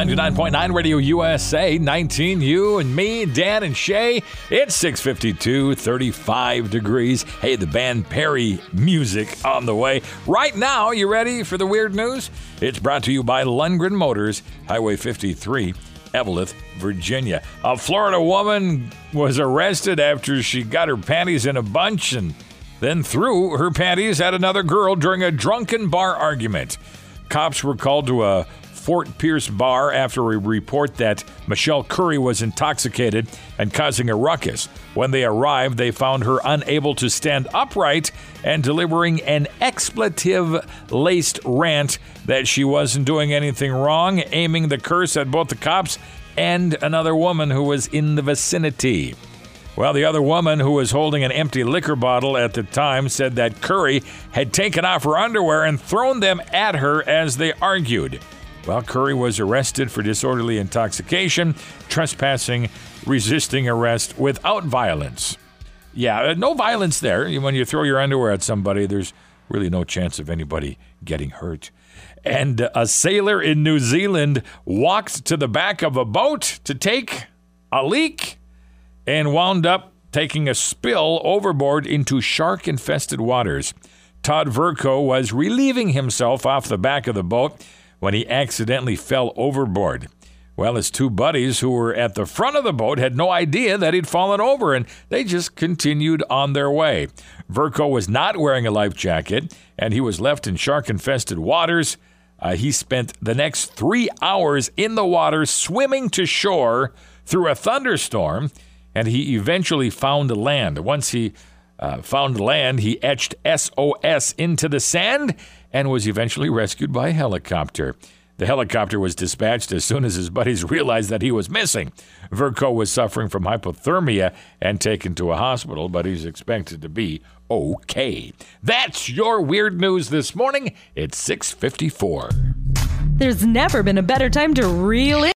99.9 Radio USA, 19, you and me, Dan and Shay. It's 652, 35 degrees. Hey, the band Perry music on the way. Right now, you ready for the weird news? It's brought to you by Lundgren Motors, Highway 53. Eveleth, Virginia. A Florida woman was arrested after she got her panties in a bunch and then threw her panties at another girl during a drunken bar argument. Cops were called to a Fort Pierce bar after a report that Michelle Curry was intoxicated and causing a ruckus. When they arrived, they found her unable to stand upright and delivering an expletive laced rant that she wasn't doing anything wrong, aiming the curse at both the cops and another woman who was in the vicinity. Well, the other woman who was holding an empty liquor bottle at the time said that Curry had taken off her underwear and thrown them at her as they argued. Well, Curry was arrested for disorderly intoxication, trespassing, resisting arrest without violence. Yeah, uh, no violence there. When you throw your underwear at somebody, there's really no chance of anybody getting hurt. And a sailor in New Zealand walked to the back of a boat to take a leak and wound up taking a spill overboard into shark infested waters. Todd Verco was relieving himself off the back of the boat when he accidentally fell overboard. Well, his two buddies who were at the front of the boat had no idea that he'd fallen over and they just continued on their way. Verco was not wearing a life jacket and he was left in shark infested waters. Uh, he spent the next three hours in the water swimming to shore through a thunderstorm and he eventually found land. Once he uh, found land, he etched SOS into the sand and was eventually rescued by helicopter. The helicopter was dispatched as soon as his buddies realized that he was missing. Verco was suffering from hypothermia and taken to a hospital, but he's expected to be okay. That's your weird news this morning. It's 6:54. There's never been a better time to reel in